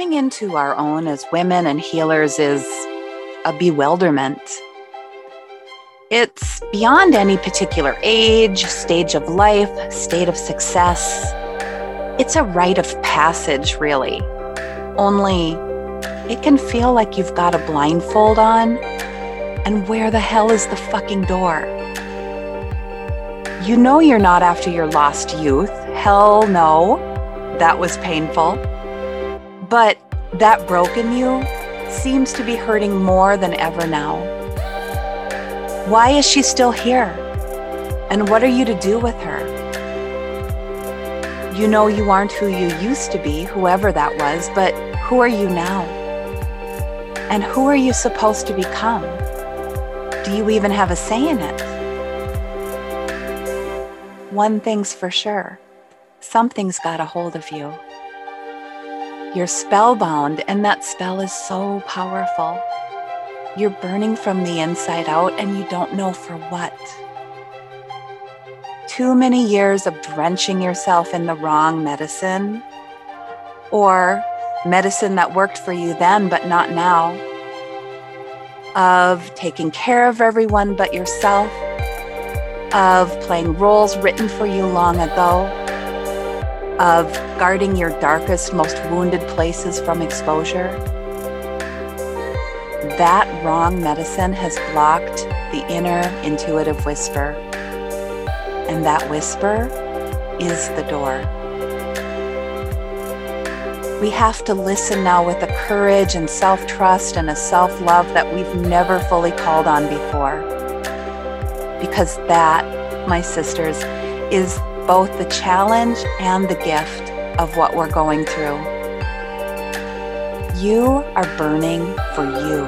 coming into our own as women and healers is a bewilderment. It's beyond any particular age, stage of life, state of success. It's a rite of passage, really. Only it can feel like you've got a blindfold on, and where the hell is the fucking door? You know you're not after your lost youth. Hell no. That was painful. But that broken you seems to be hurting more than ever now. Why is she still here? And what are you to do with her? You know you aren't who you used to be, whoever that was, but who are you now? And who are you supposed to become? Do you even have a say in it? One thing's for sure something's got a hold of you. You're spellbound, and that spell is so powerful. You're burning from the inside out, and you don't know for what. Too many years of drenching yourself in the wrong medicine, or medicine that worked for you then but not now, of taking care of everyone but yourself, of playing roles written for you long ago of guarding your darkest, most wounded places from exposure. That wrong medicine has blocked the inner intuitive whisper. And that whisper is the door. We have to listen now with a courage and self trust and a self love that we've never fully called on before. Because that, my sisters, is both the challenge and the gift of what we're going through. You are burning for you.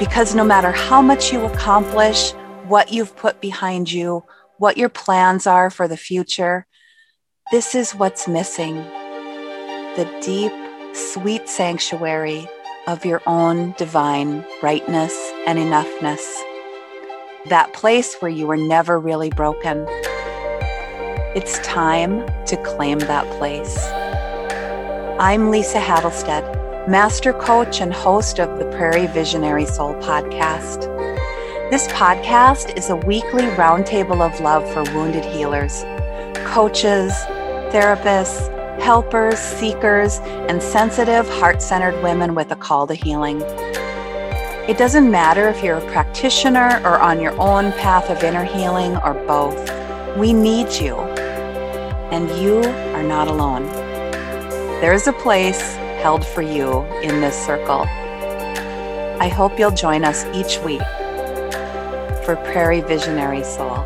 Because no matter how much you accomplish, what you've put behind you, what your plans are for the future, this is what's missing the deep, sweet sanctuary of your own divine rightness and enoughness that place where you were never really broken. It's time to claim that place. I'm Lisa Hattlestead, master coach and host of the Prairie Visionary Soul podcast. This podcast is a weekly roundtable of love for wounded healers, coaches, therapists, helpers, seekers, and sensitive, heart centered women with a call to healing. It doesn't matter if you're a practitioner or on your own path of inner healing or both. We need you, and you are not alone. There is a place held for you in this circle. I hope you'll join us each week for Prairie Visionary Soul.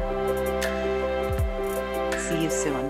See you soon.